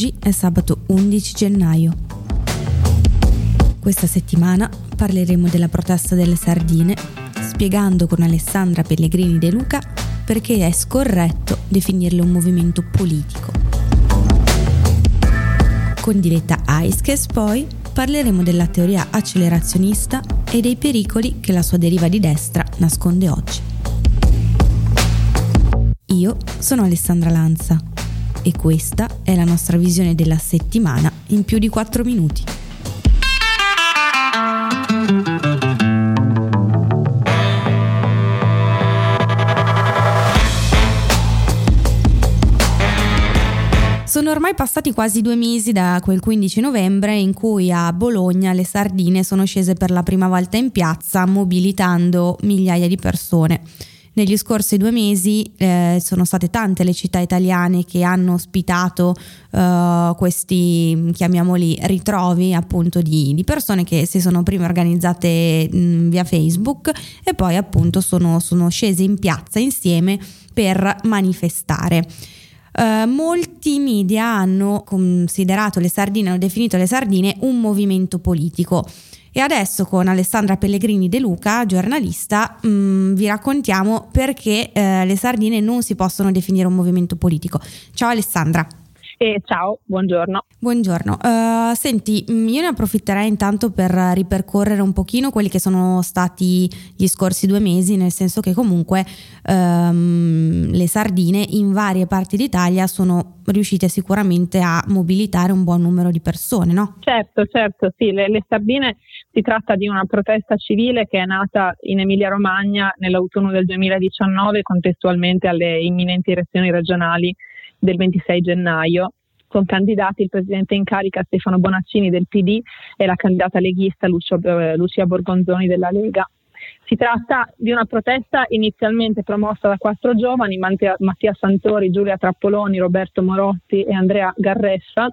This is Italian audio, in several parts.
Oggi è sabato 11 gennaio. Questa settimana parleremo della protesta delle sardine, spiegando con Alessandra Pellegrini De Luca perché è scorretto definirle un movimento politico. Con diretta Aiskes poi parleremo della teoria accelerazionista e dei pericoli che la sua deriva di destra nasconde oggi. Io sono Alessandra Lanza e questa è la nostra visione della settimana in più di 4 minuti. Sono ormai passati quasi due mesi da quel 15 novembre in cui a Bologna le sardine sono scese per la prima volta in piazza mobilitando migliaia di persone. Negli scorsi due mesi eh, sono state tante le città italiane che hanno ospitato eh, questi, chiamiamoli, ritrovi appunto di, di, persone che si sono prima organizzate mh, via Facebook e poi appunto sono, sono scese in piazza insieme per manifestare. Uh, molti media hanno considerato le sardine, hanno definito le sardine un movimento politico. E adesso con Alessandra Pellegrini De Luca, giornalista, mh, mm, vi raccontiamo perché eh, le sardine non si possono definire un movimento politico. Ciao Alessandra. E ciao, buongiorno. Buongiorno. Uh, senti, mm, io ne approfitterei intanto per ripercorrere un pochino quelli che sono stati gli scorsi due mesi, nel senso che comunque um, le sardine in varie parti d'Italia sono riuscite sicuramente a mobilitare un buon numero di persone, no? Certo, certo, sì, le, le sardine si tratta di una protesta civile che è nata in Emilia-Romagna nell'autunno del 2019 contestualmente alle imminenti elezioni regionali del 26 gennaio con candidati il presidente in carica Stefano Bonaccini del PD e la candidata leghista Lucio, eh, Lucia Borgonzoni della Lega. Si tratta di una protesta inizialmente promossa da quattro giovani, Mattia Santori, Giulia Trappoloni, Roberto Morotti e Andrea Garressa,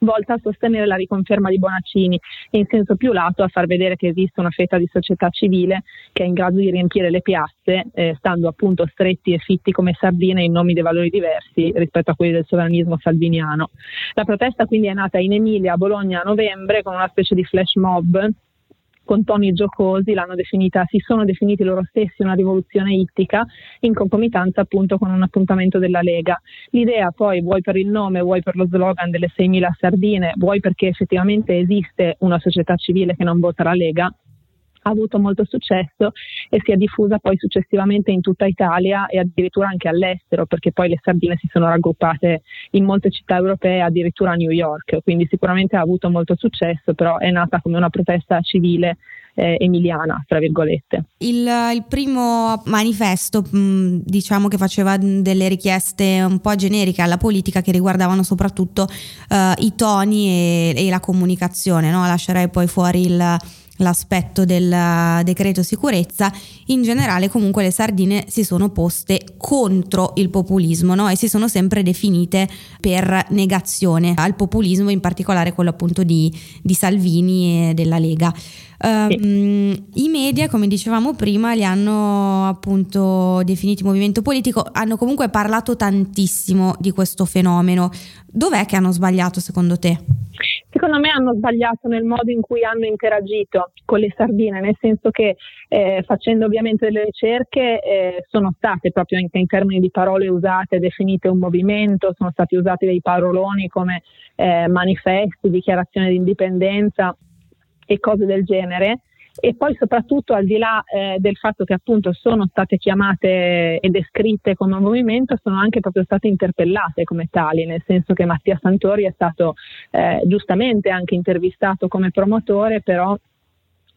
volta a sostenere la riconferma di Bonaccini e in senso più lato a far vedere che esiste una fetta di società civile che è in grado di riempire le piazze, eh, stando appunto stretti e fitti come sardine in nomi dei valori diversi rispetto a quelli del sovranismo salviniano. La protesta quindi è nata in Emilia a Bologna a novembre con una specie di flash mob con toni giocosi, definita, si sono definiti loro stessi una rivoluzione ittica in concomitanza appunto con un appuntamento della Lega. L'idea poi, vuoi per il nome, vuoi per lo slogan delle 6.000 sardine, vuoi perché effettivamente esiste una società civile che non vota la Lega, ha avuto molto successo e si è diffusa poi successivamente in tutta Italia e addirittura anche all'estero, perché poi le sardine si sono raggruppate in molte città europee, addirittura a New York, quindi sicuramente ha avuto molto successo, però è nata come una protesta civile eh, emiliana, tra virgolette. Il, il primo manifesto, mh, diciamo che faceva delle richieste un po' generiche alla politica che riguardavano soprattutto uh, i toni e, e la comunicazione, no? lascerei poi fuori il l'aspetto del decreto sicurezza, in generale comunque le sardine si sono poste contro il populismo no? e si sono sempre definite per negazione al populismo, in particolare quello appunto di, di Salvini e della Lega. Um, I media, come dicevamo prima, li hanno appunto definiti movimento politico, hanno comunque parlato tantissimo di questo fenomeno. Dov'è che hanno sbagliato secondo te? Secondo me hanno sbagliato nel modo in cui hanno interagito con le sardine, nel senso che eh, facendo ovviamente delle ricerche eh, sono state proprio in, in, termini di parole usate definite un movimento, sono stati usati dei paroloni come eh, manifesti, dichiarazione di indipendenza e cose del genere e poi soprattutto al di là eh, del fatto che appunto sono state chiamate e descritte come un movimento, sono anche proprio state interpellate come tali, nel senso che Mattia Santori è stato eh, giustamente anche intervistato come promotore, però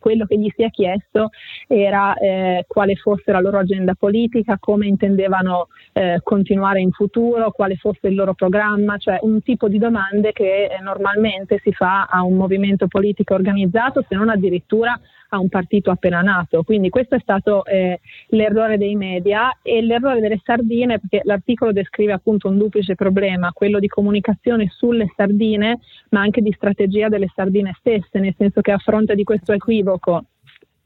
quello che gli si è chiesto era eh, quale fosse la loro agenda politica, come intendevano eh, continuare in futuro, quale fosse il loro programma, cioè un tipo di domande che eh, normalmente si fa a un movimento politico organizzato, se non addirittura a un partito appena nato. Quindi questo è stato eh, l'errore dei media e l'errore delle sardine, perché l'articolo descrive appunto un duplice problema, quello di comunicazione sulle sardine, ma anche di strategia delle sardine stesse, nel senso che a fronte di questo equivoco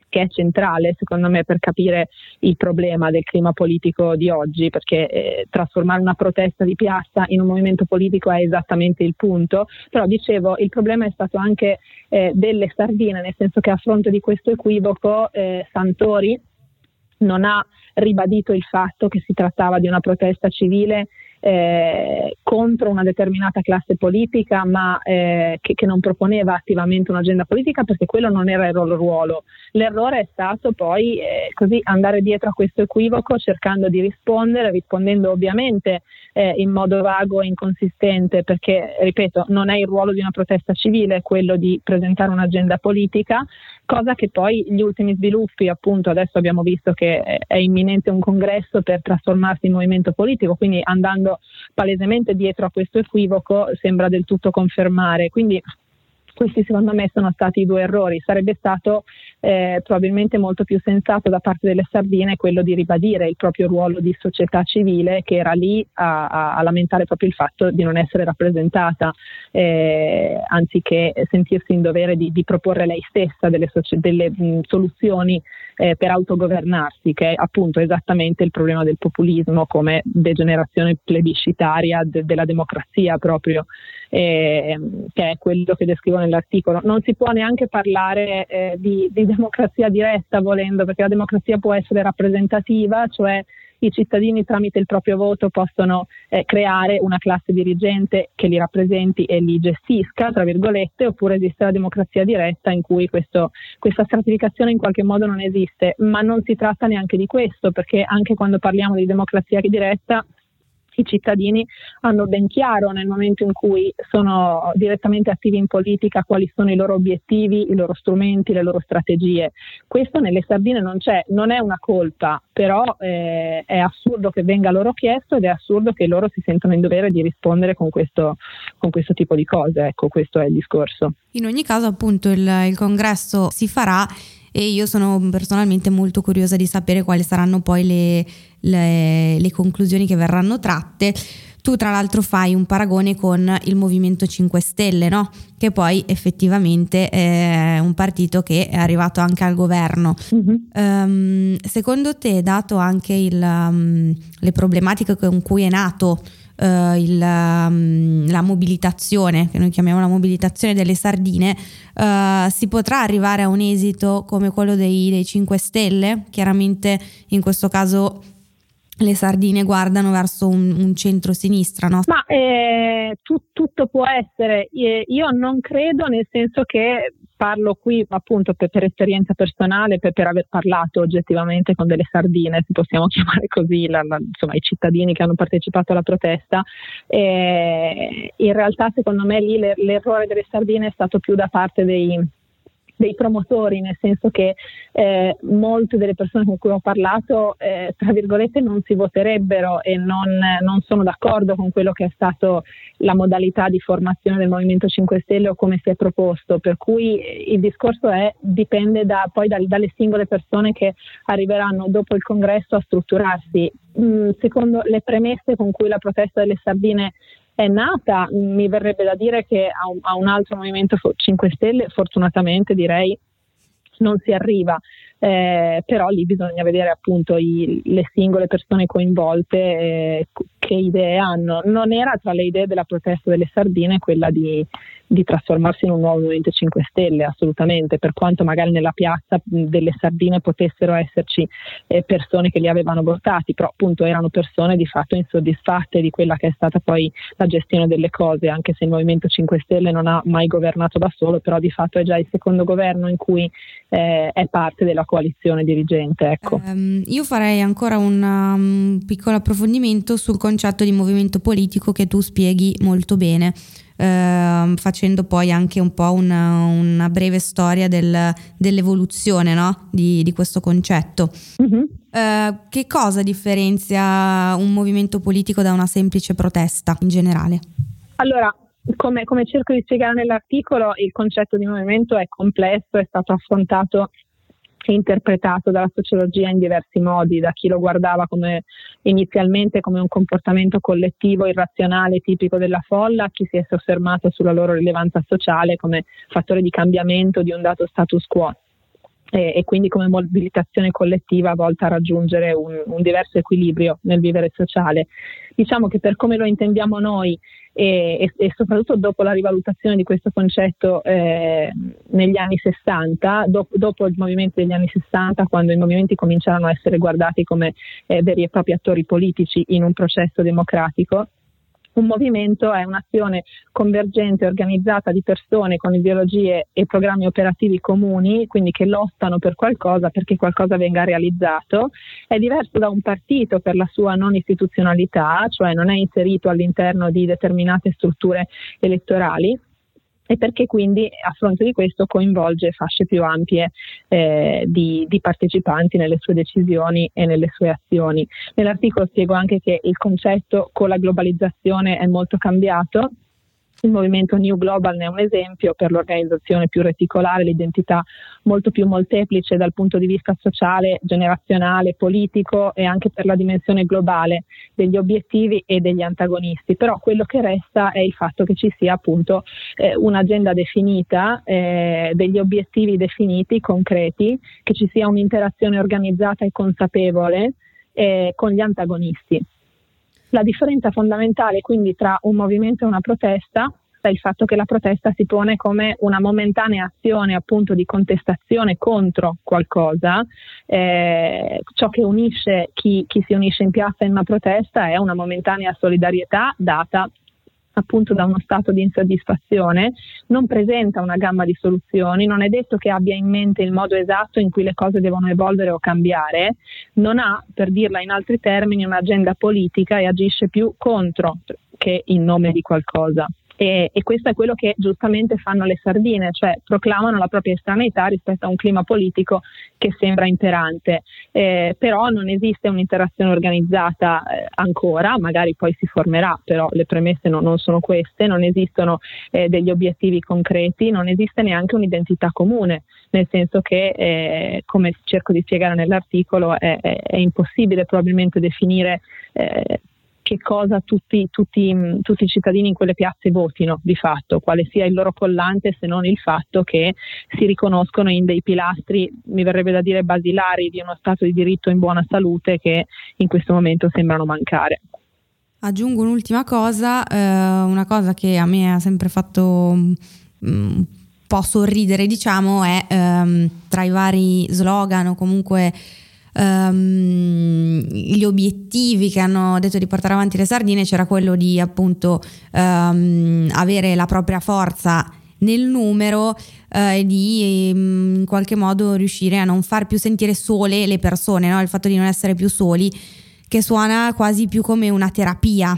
che è centrale secondo me per capire il problema del clima politico di oggi, perché eh, trasformare una protesta di piazza in un movimento politico è esattamente il punto, però dicevo il problema è stato anche eh, delle sardine, nel senso che a fronte di questo equivoco eh, Santori non ha ribadito il fatto che si trattava di una protesta civile eh, contro una determinata classe politica, ma eh, che, che, non proponeva attivamente un'agenda politica perché quello non era il loro ruolo. L'errore è stato poi eh, così andare dietro a questo equivoco cercando di rispondere, rispondendo ovviamente eh, in modo vago e inconsistente, perché, ripeto, non è il ruolo di una protesta civile quello di presentare un'agenda politica, cosa che poi gli ultimi sviluppi, appunto adesso abbiamo visto che è imminente un congresso per trasformarsi in movimento politico, quindi andando palesemente dietro a questo equivoco sembra del tutto confermare. Quindi questi secondo me sono stati i due errori. Sarebbe stato eh, probabilmente molto più sensato da parte delle sardine quello di ribadire il proprio ruolo di società civile che era lì a, a, a lamentare proprio il fatto di non essere rappresentata, eh, anziché sentirsi in dovere di, di proporre lei stessa delle, delle mh, soluzioni eh, per autogovernarsi, che è appunto esattamente il problema del populismo come degenerazione plebiscitaria de- della democrazia proprio, eh, che è quello che descrivo nell'articolo. Non si può neanche parlare eh, di, di democrazia diretta volendo, perché la democrazia può essere rappresentativa, cioè i cittadini tramite il proprio voto possono eh, creare una classe dirigente che li rappresenti e li gestisca, tra virgolette, oppure esiste la democrazia diretta in cui questo, questa stratificazione in qualche modo non esiste, ma non si tratta neanche di questo, perché anche quando parliamo di democrazia diretta i cittadini hanno ben chiaro nel momento in cui sono direttamente attivi in politica quali sono i loro obiettivi, i loro strumenti, le loro strategie. Questo nelle sardine non c'è, non è una colpa, però eh, è assurdo che venga loro chiesto ed è assurdo che loro si sentano in dovere di rispondere con questo, con questo tipo di cose. Ecco, questo è il discorso. In ogni caso, appunto, il, il congresso si farà e io sono personalmente molto curiosa di sapere quali saranno poi le, le, le conclusioni che verranno tratte. Tu tra l'altro fai un paragone con il Movimento 5 Stelle, no? che poi effettivamente è un partito che è arrivato anche al governo. Mm-hmm. Um, secondo te, dato anche il, um, le problematiche con cui è nato uh, il, um, la mobilitazione, che noi chiamiamo la mobilitazione delle sardine, uh, si potrà arrivare a un esito come quello dei, dei 5 Stelle? Chiaramente in questo caso le sardine guardano verso un, un centro-sinistra, no? Ma eh, tu, tutto può essere, io non credo nel senso che parlo qui appunto per, per esperienza personale, per, per, aver parlato oggettivamente con delle sardine, se possiamo chiamare così, la, la, insomma i cittadini che hanno partecipato alla protesta. E in realtà secondo me lì l'errore delle sardine è stato più da parte dei dei promotori, nel senso che eh, molte delle persone con cui ho parlato, eh, tra virgolette, non si voterebbero e non, non, sono d'accordo con quello che è stato la modalità di formazione del Movimento 5 Stelle o come si è proposto, per cui il discorso è, dipende da, poi da, dalle singole persone che arriveranno dopo il congresso a strutturarsi. Mm, secondo le premesse con cui la protesta delle sardine è nata, mi verrebbe da dire che a un, a un altro Movimento 5 Stelle, fortunatamente direi, non si arriva eh, però lì bisogna vedere appunto i, le singole persone coinvolte eh, che idee hanno. Non era tra le idee della protesta delle sardine quella di, di, trasformarsi in un nuovo Movimento 5 Stelle, assolutamente, per quanto magari nella piazza delle sardine potessero esserci eh, persone che li avevano votati, però appunto erano persone di fatto insoddisfatte di quella che è stata poi la gestione delle cose, anche se il Movimento 5 Stelle non ha mai governato da solo, però di fatto è già il secondo governo in cui eh, è parte della coalizione dirigente. Ecco. Um, io farei ancora un um, piccolo approfondimento sul concetto di movimento politico che tu spieghi molto bene. Uh, facendo poi anche un po' una, una breve storia del, dell'evoluzione no? di, di, questo concetto. Uh-huh. Uh, che cosa differenzia un movimento politico da una semplice protesta in generale? Allora, come, come, cerco di spiegare nell'articolo, il concetto di movimento è complesso, è stato affrontato interpretato dalla sociologia in diversi modi, da chi lo guardava come, inizialmente come un comportamento collettivo irrazionale tipico della folla, a chi si è soffermato sulla loro rilevanza sociale come fattore di cambiamento di un dato status quo. E, e, quindi come mobilitazione collettiva volta a raggiungere un, un, diverso equilibrio nel vivere sociale. Diciamo che per come lo intendiamo noi e, e, e soprattutto dopo la rivalutazione di questo concetto eh, negli anni 60, do, dopo il movimento degli anni 60, quando i movimenti cominciarono a essere guardati come eh, veri e propri attori politici in un processo democratico, un movimento è un'azione convergente, organizzata di persone con ideologie e programmi operativi comuni, quindi che lottano per qualcosa perché qualcosa venga realizzato. È diverso da un partito per la sua non istituzionalità, cioè non è inserito all'interno di determinate strutture elettorali e perché quindi a fronte di questo coinvolge fasce più ampie eh, di, di, partecipanti nelle sue decisioni e nelle sue azioni. Nell'articolo spiego anche che il concetto con la globalizzazione è molto cambiato il movimento New Global ne è un esempio per l'organizzazione più reticolare, l'identità molto più molteplice dal punto di vista sociale, generazionale, politico e anche per la dimensione globale degli obiettivi e degli antagonisti. Però quello che resta è il fatto che ci sia appunto eh, un'agenda definita, eh, degli obiettivi definiti, concreti, che ci sia un'interazione organizzata e consapevole eh, con gli antagonisti. La differenza fondamentale quindi tra un movimento e una protesta è il fatto che la protesta si pone come una momentanea azione appunto di contestazione contro qualcosa. Eh, ciò che unisce chi, chi si unisce in piazza in una protesta è una momentanea solidarietà data appunto da uno stato di insoddisfazione, non presenta una gamma di soluzioni, non è detto che abbia in mente il modo esatto in cui le cose devono evolvere o cambiare, non ha, per dirla in altri termini, un'agenda politica e agisce più contro che in nome di qualcosa. E, e, questo è quello che giustamente fanno le sardine, cioè proclamano la propria estraneità rispetto a un clima politico che sembra imperante. Eh, però non esiste un'interazione organizzata eh, ancora, magari poi si formerà, però le premesse no, non sono queste, non esistono eh, degli obiettivi concreti, non esiste neanche un'identità comune, nel senso che, eh, come cerco di spiegare nell'articolo, è, è, è impossibile probabilmente definire eh, che cosa tutti, tutti, tutti, i cittadini in quelle piazze votino di fatto, quale sia il loro collante se non il fatto che si riconoscono in dei pilastri, mi verrebbe da dire basilari, di uno Stato di diritto in buona salute che in questo momento sembrano mancare. Aggiungo un'ultima cosa, eh, una cosa che a me ha sempre fatto mm, un po' sorridere, diciamo, è ehm, tra i vari slogan o comunque um, gli obiettivi che hanno detto di portare avanti le sardine c'era quello di appunto um, avere la propria forza nel numero eh, di um, in qualche modo riuscire a non far più sentire sole le persone, no? il fatto di non essere più soli, che suona quasi più come una terapia.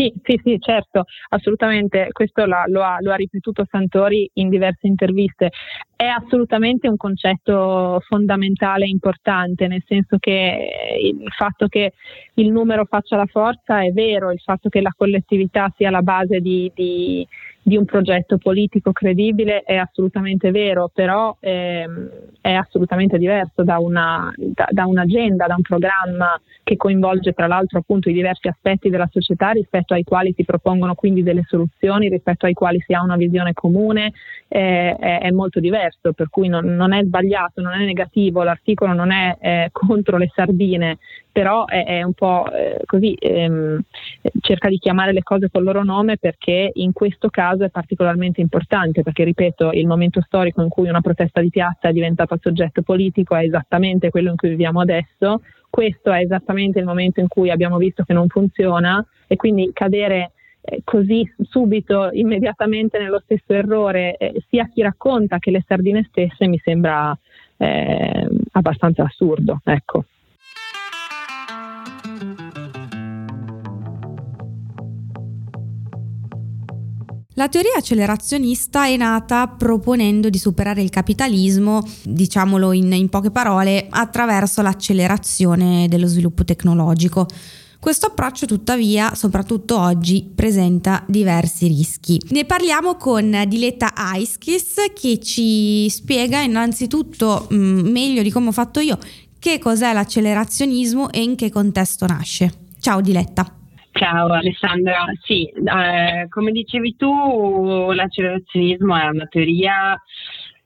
Sì, sì, sì, certo, assolutamente, questo la, lo, ha, lo, ha, ripetuto Santori in diverse interviste. È assolutamente un concetto fondamentale e importante, nel senso che il fatto che il numero faccia la forza è vero, il fatto che la collettività sia la base di, di di un progetto politico credibile è assolutamente vero, però ehm, è assolutamente diverso da, una, da, da, un'agenda, da un programma che coinvolge tra l'altro appunto i diversi aspetti della società rispetto ai quali si propongono quindi delle soluzioni, rispetto ai quali si ha una visione comune, eh, è, è, molto diverso, per cui non, non, è sbagliato, non è negativo, l'articolo non è eh, contro le sardine, però è, è un po' eh, così, ehm, cerca di chiamare le cose col loro nome perché in questo caso è particolarmente importante, perché ripeto, il momento storico in cui una protesta di piazza è diventata soggetto politico è esattamente quello in cui viviamo adesso, questo è esattamente il momento in cui abbiamo visto che non funziona e quindi cadere eh, così subito, immediatamente nello stesso errore, eh, sia chi racconta che le sardine stesse mi sembra eh, abbastanza assurdo. Ecco. La teoria accelerazionista è nata proponendo di superare il capitalismo, diciamolo in, in poche parole, attraverso l'accelerazione dello sviluppo tecnologico. Questo approccio tuttavia, soprattutto oggi, presenta diversi rischi. Ne parliamo con Diletta Aiskis che ci spiega innanzitutto mh, mm, meglio di come ho fatto io che cos'è l'accelerazionismo e in che contesto nasce. Ciao Diletta. Ciao Alessandra, sì, eh, come dicevi tu, l'accelerazionismo è una teoria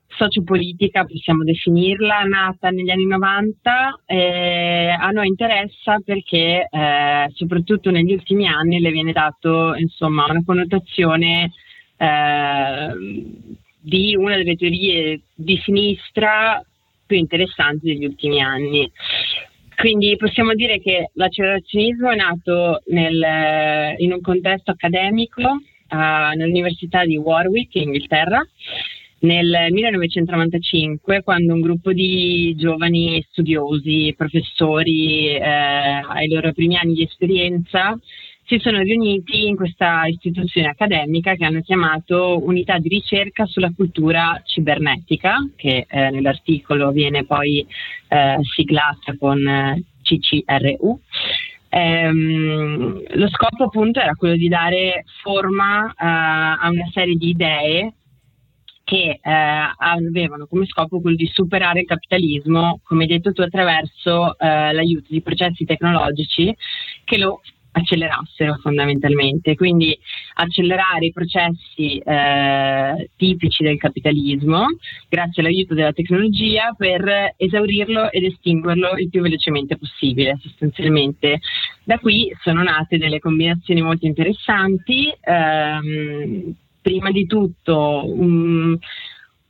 sociopolitica, possiamo definirla, nata negli anni 90, eh, a noi interessa perché eh, soprattutto negli ultimi anni le viene dato insomma, una connotazione eh, di una delle teorie di sinistra più interessanti degli ultimi anni. Quindi possiamo dire che l'accelerazionismo è nato nel, in un contesto accademico uh, nell'Università di Warwick in Inghilterra nel 1995 quando un gruppo di giovani studiosi, professori eh, ai loro primi anni di esperienza si sono riuniti in questa istituzione accademica che hanno chiamato Unità di ricerca sulla cultura cibernetica, che eh, nell'articolo viene poi eh, siglata con eh, CCRU. Ehm, lo scopo appunto era quello di dare forma uh, a una serie di idee che eh, avevano come scopo quello di superare il capitalismo, come hai detto tu, attraverso eh, l'aiuto di processi tecnologici che lo accelerassero fondamentalmente, quindi accelerare i processi eh, tipici del capitalismo grazie all'aiuto della tecnologia per esaurirlo ed estinguerlo il più velocemente possibile sostanzialmente. Da qui sono nate delle combinazioni molto interessanti. Ehm, prima di tutto un,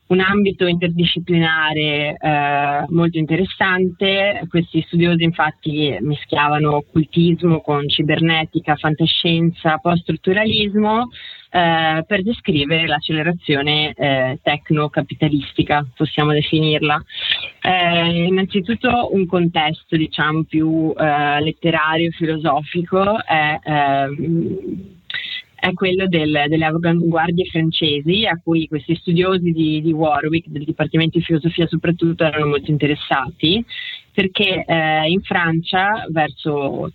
un ambito interdisciplinare eh, molto interessante. Questi studiosi infatti mischiavano occultismo con cibernetica, fantascienza, post-strutturalismo eh, per descrivere l'accelerazione eh, tecno-capitalistica, possiamo definirla. Eh, innanzitutto un contesto diciamo più eh, letterario, filosofico è ehm, è quello del, delle avanguardie francesi a cui questi studiosi di, di, Warwick, del Dipartimento di Filosofia soprattutto, erano molto interessati perché eh, in Francia verso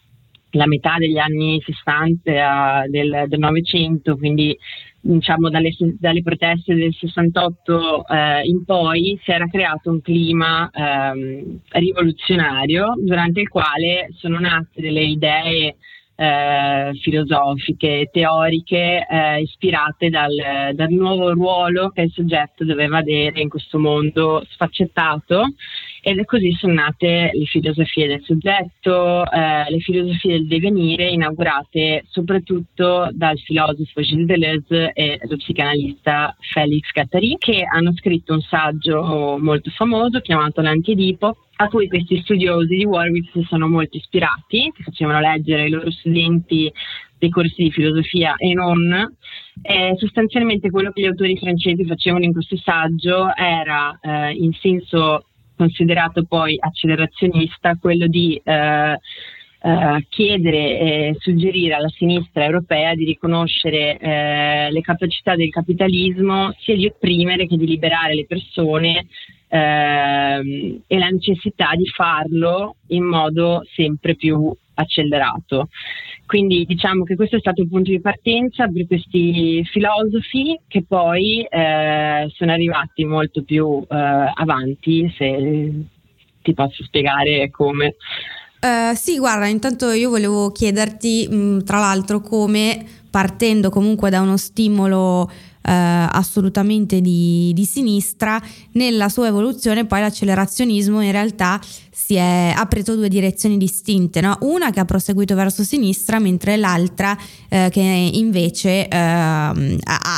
la metà degli anni 60 del, del Novecento, quindi diciamo dalle, dalle, proteste del 68 eh, in poi si era creato un clima eh, rivoluzionario durante il quale sono nate delle idee eh, filosofiche, teoriche, eh, ispirate dal, dal, nuovo ruolo che il soggetto doveva avere in questo mondo sfaccettato ed così sono nate le filosofie del soggetto, eh, le filosofie del divenire inaugurate soprattutto dal filosofo Gilles Deleuze e lo psicanalista Félix Guattari che hanno scritto un saggio molto famoso chiamato L'Antiedipo a cui questi studiosi di Warwick si sono molto ispirati, che facevano leggere ai loro studenti dei corsi di filosofia e non. Eh, sostanzialmente quello che gli autori francesi facevano in questo saggio era eh, in senso considerato poi accelerazionista quello di eh, Uh, chiedere e suggerire alla sinistra europea di riconoscere uh, le capacità del capitalismo sia di opprimere che di liberare le persone uh, e la necessità di farlo in modo sempre più accelerato. Quindi diciamo che questo è stato il punto di partenza per questi filosofi che poi eh, sono arrivati molto più avanti, se ti posso spiegare come. Uh, sì, guarda, intanto io volevo chiederti, mh, tra l'altro, come partendo comunque da uno stimolo eh, assolutamente di, di, sinistra, nella sua evoluzione poi l'accellerazionismo in realtà si è, ha preso due direzioni distinte, no? una che ha proseguito verso sinistra mentre l'altra eh, che invece eh, ha,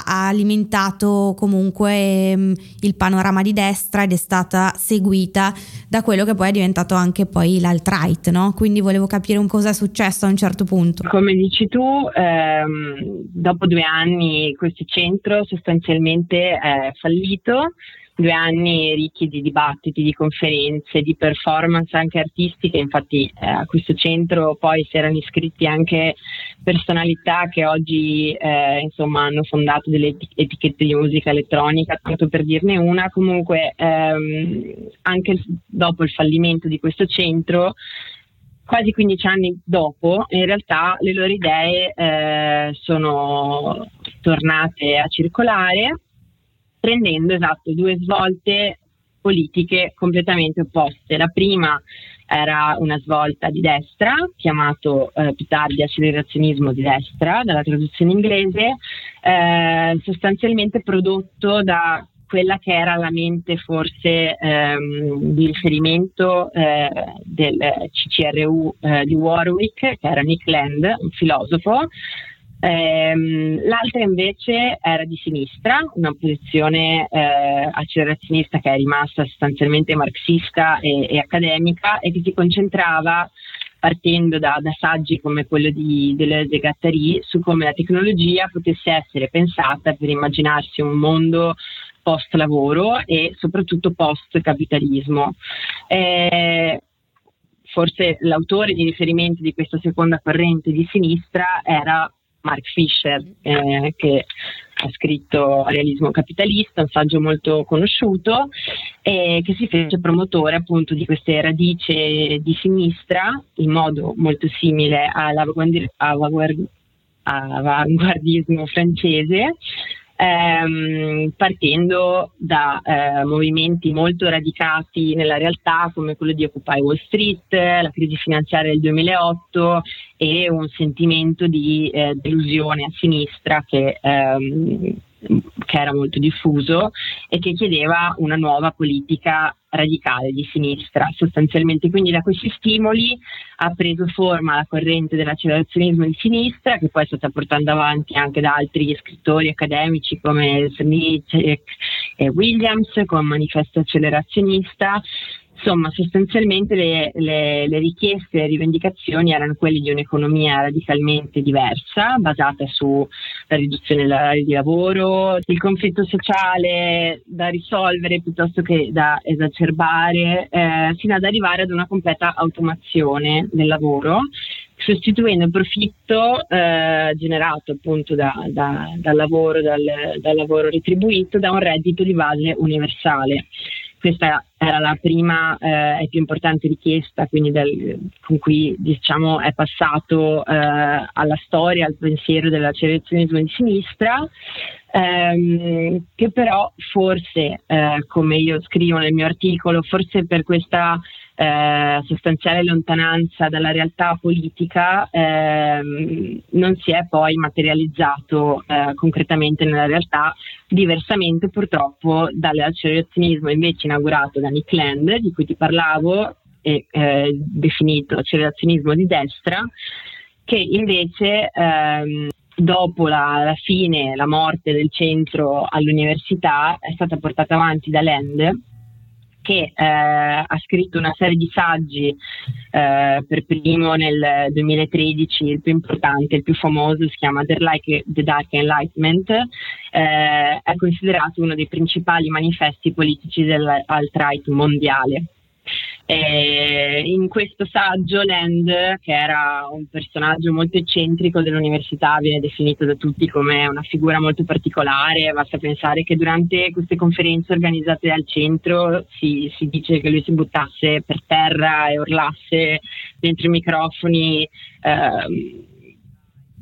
ha, alimentato comunque mh, il panorama di destra ed è stata seguita da quello che poi è diventato anche poi l'alt-right, no? quindi volevo capire un cosa è successo a un certo punto. Come dici tu, ehm, dopo due anni questo centro sostanzialmente è fallito, due anni ricchi di dibattiti, di conferenze, di performance anche artistiche, infatti eh, a questo centro poi si erano iscritti anche personalità che oggi eh, insomma, hanno fondato delle etichette di musica elettronica, tanto per dirne una, comunque ehm, anche dopo il fallimento di questo centro quasi 15 anni dopo, in realtà le loro idee eh, sono tornate a circolare, prendendo esatto due svolte politiche completamente opposte. La prima era una svolta di destra, chiamato eh, più tardi accelerazionismo di destra, dalla traduzione inglese, eh, sostanzialmente prodotto da quella che era la mente forse ehm, di riferimento eh, del CCRU eh, di Warwick, che era Nick Land, un filosofo, Ehm, l'altra invece era di sinistra, una posizione eh, accelerazionista che è rimasta sostanzialmente marxista e, e, accademica e che si concentrava partendo da, da saggi come quello di Deleuze e Gattari su come la tecnologia potesse essere pensata per immaginarsi un mondo post lavoro e soprattutto post capitalismo. Eh, forse l'autore di riferimento di questa seconda corrente di sinistra era Mark Fisher, eh, che ha scritto Realismo capitalista, un saggio molto conosciuto, e che si fece promotore appunto di queste radici di sinistra in modo molto simile all'avanguardismo francese, ehm, partendo da eh, movimenti molto radicati nella realtà come quello di Occupy Wall Street, la crisi finanziaria del 2008 e un sentimento di eh, delusione a sinistra che ehm, che era molto diffuso e che chiedeva una nuova politica radicale di sinistra sostanzialmente. Quindi da questi stimoli ha preso forma la corrente dell'accelerazionismo di sinistra che poi è stata portando avanti anche da altri scrittori accademici come Smith e Williams con manifesto accelerazionista Insomma, sostanzialmente le, le, le richieste e le rivendicazioni erano quelle di un'economia radicalmente diversa, basata sulla riduzione dell'orario di lavoro, il conflitto sociale da risolvere piuttosto che da esacerbare, eh, fino ad arrivare ad una completa automazione del lavoro sostituendo il profitto eh, generato appunto da, da, dal, lavoro, dal, dal, lavoro, retribuito da un reddito di base universale. Questa era la prima eh, e più importante richiesta del, con cui diciamo, è passato eh, alla storia, al pensiero dell'accelerazionismo di sinistra, ehm, che però forse, eh, come io scrivo nel mio articolo, forse per questa eh, sostanziale lontananza dalla realtà politica ehm, non si è poi materializzato eh, concretamente nella realtà, diversamente purtroppo dall'accelerazionismo invece inaugurato da Nick Land, di cui ti parlavo, e eh, definito accelerazionismo di destra, che invece ehm, dopo la, la, fine, la morte del centro all'università, è stata portata avanti da Land che eh, ha scritto una serie di saggi, eh, per primo nel 2013, il più importante, il più famoso, si chiama The, like, The Dark Enlightenment, eh, è considerato uno dei principali manifesti politici dell'alt-right mondiale. E in questo saggio Land, che era un personaggio molto eccentrico dell'università, viene definito da tutti come una figura molto particolare, basta pensare che durante queste conferenze organizzate dal centro si, si dice che lui si buttasse per terra e urlasse dentro i microfoni. Eh,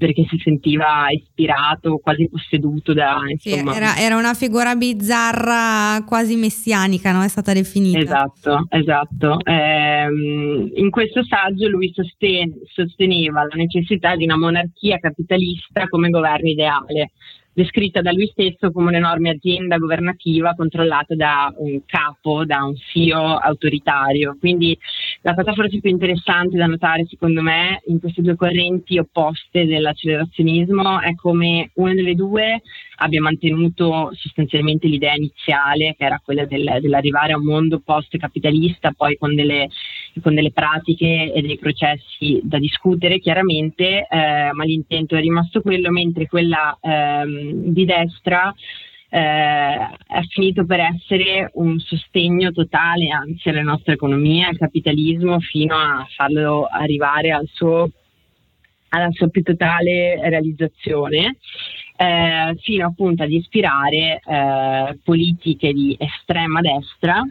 perché si sentiva ispirato, quasi posseduto da... Insomma... Sì, era, era, una figura bizzarra, quasi messianica, no? È stata definita. Esatto, esatto. Ehm, in questo saggio lui sosten- sosteneva la necessità di una monarchia capitalista come governo ideale, descritta da lui stesso come un'enorme azienda governativa controllata da un capo, da un CEO autoritario. Quindi la cosa forse più interessante da notare secondo me in queste due correnti opposte dell'accelerazionismo. È come una delle due abbia mantenuto sostanzialmente l'idea iniziale che era quella del, dell'arrivare a un mondo post-capitalista, poi con delle, con delle, pratiche e dei processi da discutere chiaramente, eh, ma l'intento è rimasto quello, mentre quella ehm, di destra è finito per essere un sostegno totale anzi alla nostra economia, al capitalismo, fino a farlo arrivare al suo, alla sua più totale realizzazione. Eh, fino appunto ad ispirare eh, politiche di estrema destra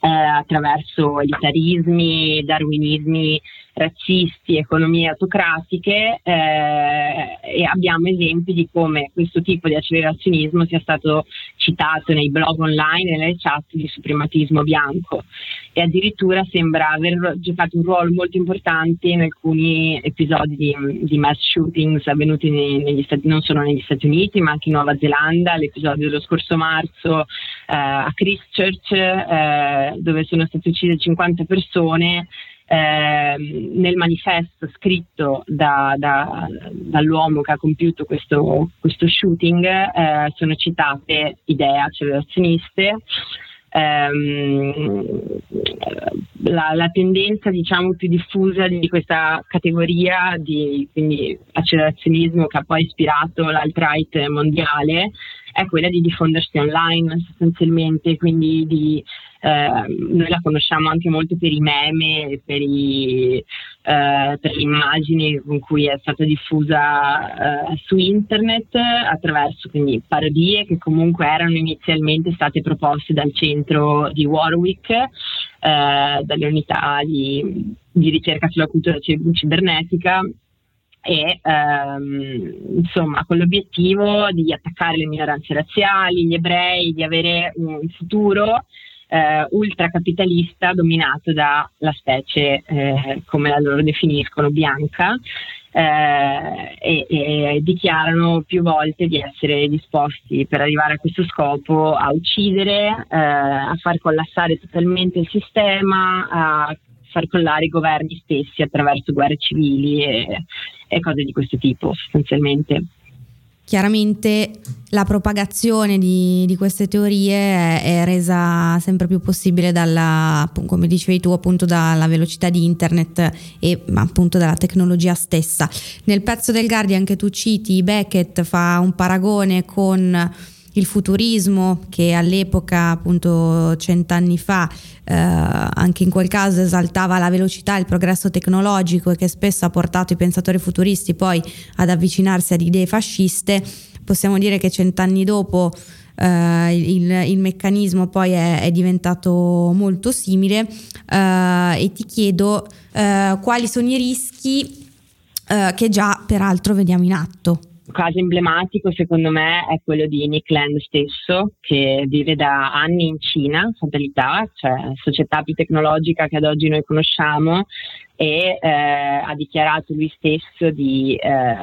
eh, attraverso elitarismi, darwinismi razzisti, economie autocratiche eh, e abbiamo esempi di come questo tipo di accelerazionismo sia stato citato nei blog online e nelle chat di suprematismo bianco. E addirittura sembra aver giocato un ruolo molto importante in alcuni episodi di, di mass shootings avvenuti negli Stati, non solo negli Stati Uniti ma anche in Nuova Zelanda, l'episodio dello scorso marzo eh, a Christchurch eh, dove sono state uccise 50 persone eh, nel manifesto scritto da, da, dall'uomo che ha compiuto questo, questo shooting eh, sono citate idee accelerazioniste. Ehm, la, la, tendenza diciamo più diffusa di questa categoria di quindi, accelerazionismo che ha poi ispirato l'alt-right mondiale è quella di diffondersi online sostanzialmente, quindi di eh, noi la conosciamo anche molto per i meme, per, i, eh, per le immagini con cui è stata diffusa eh, su internet attraverso quindi parodie che comunque erano inizialmente state proposte dal centro di Warwick, eh, dalle unità di, di ricerca sulla cultura cibernetica e ehm, insomma con l'obiettivo di attaccare le minoranze razziali, gli ebrei, di avere un futuro eh, ultracapitalista dominato dalla specie, eh, come la loro definiscono, bianca, eh, e, e, dichiarano più volte di essere disposti per arrivare a questo scopo a uccidere, eh, a far collassare totalmente il sistema, a far collare i governi stessi attraverso guerre civili e, e cose di questo tipo sostanzialmente. Chiaramente la propagazione di, di queste teorie è, è, resa sempre più possibile dalla, come dicevi tu, appunto dalla velocità di internet e appunto dalla tecnologia stessa. Nel pezzo del Guardian che tu citi, Beckett fa un paragone con il futurismo che all'epoca, appunto cent'anni fa, eh, anche in quel caso esaltava la velocità, il progresso tecnologico e che spesso ha portato i pensatori futuristi poi ad avvicinarsi ad idee fasciste, possiamo dire che cent'anni dopo eh, il, il, meccanismo poi è, è diventato molto simile. Eh, e ti chiedo eh, quali sono i rischi che già peraltro vediamo in atto caso emblematico secondo me è quello di Nick Land stesso, che vive da anni in Cina, fatalità, cioè società più tecnologica che ad oggi noi conosciamo, e eh, ha dichiarato lui stesso di eh,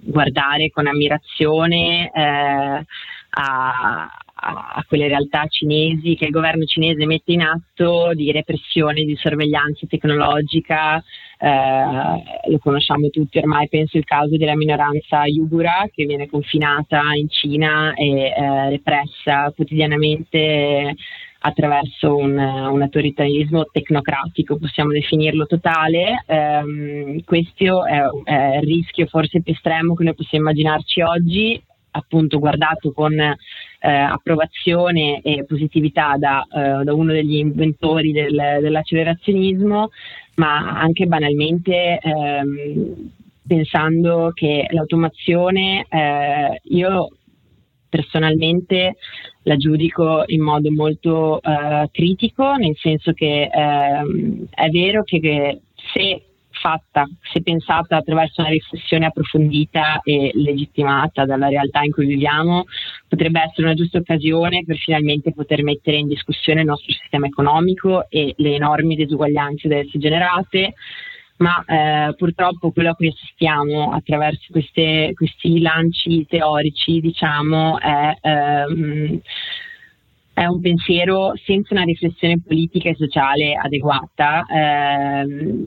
guardare con ammirazione eh, a, a, quelle realtà cinesi che il governo cinese mette in atto di repressione, di sorveglianza tecnologica. Eh, lo conosciamo tutti ormai, penso il caso della minoranza Uigura che viene confinata in Cina e eh, repressa quotidianamente attraverso un, un, autoritarismo tecnocratico, possiamo definirlo totale. Um, questo è, è, il rischio forse più estremo che noi possiamo immaginarci oggi, appunto guardato con eh, approvazione e positività da, eh, da, uno degli inventori del, dell'accelerazionismo, ma anche banalmente ehm, pensando che l'automazione, eh, io personalmente la giudico in modo molto eh, critico, nel senso che ehm, è vero che, che se fatta, se pensata attraverso una riflessione approfondita e legittimata dalla realtà in cui viviamo, potrebbe essere una giusta occasione per finalmente poter mettere in discussione il nostro sistema economico e le enormi disuguaglianze da esse generate. Ma eh, purtroppo quello a cui assistiamo attraverso queste, questi lanci teorici diciamo, è ehm, è un pensiero senza una riflessione politica e sociale adeguata ehm,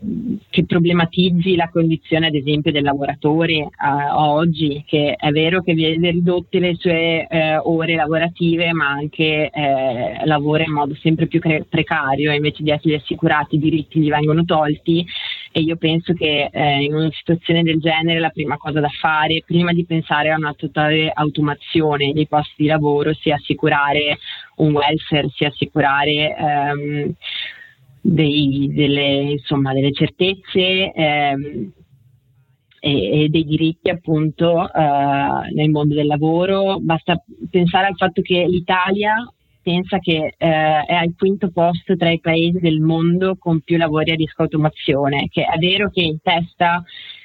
che problematizzi la condizione ad esempio del lavoratore eh, oggi che è vero che vede ridotte le sue eh, ore lavorative ma anche eh, lavora in modo sempre più cre- precario invece di essere assicurati i diritti gli vengono tolti. E io penso che eh, in una situazione del genere la prima cosa da fare prima di pensare a una totale automazione dei posti di lavoro sia assicurare un welfare, sia assicurare ehm, dei, delle, insomma, delle, certezze ehm, e, e, dei diritti appunto eh, nel mondo del lavoro. Basta pensare al fatto che l'Italia pensa che eh, è al quinto posto tra i paesi del mondo con più lavori a rischio automazione, che è vero che in testa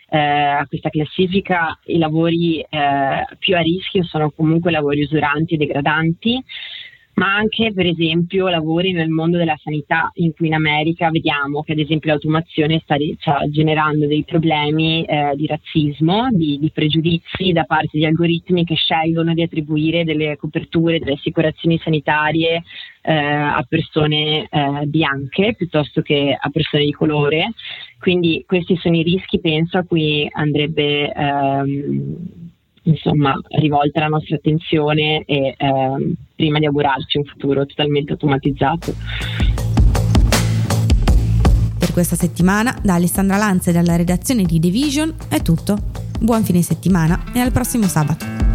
eh, a questa classifica i lavori eh, più a rischio sono comunque lavori usuranti e degradanti, ma anche per esempio lavori nel mondo della sanità in cui in America vediamo che ad esempio l'automazione sta, sta generando dei problemi eh, di razzismo, di, di, pregiudizi da parte di algoritmi che scelgono di attribuire delle coperture, delle assicurazioni sanitarie eh, a persone eh, bianche piuttosto che a persone di colore. Quindi questi sono i rischi, penso, a cui andrebbe ehm, insomma, rivolta la nostra attenzione e ehm, prima di augurarci un futuro totalmente automatizzato. Per questa settimana, da Alessandra Lanza e dalla redazione di The Vision è tutto. Buon fine settimana e al prossimo sabato.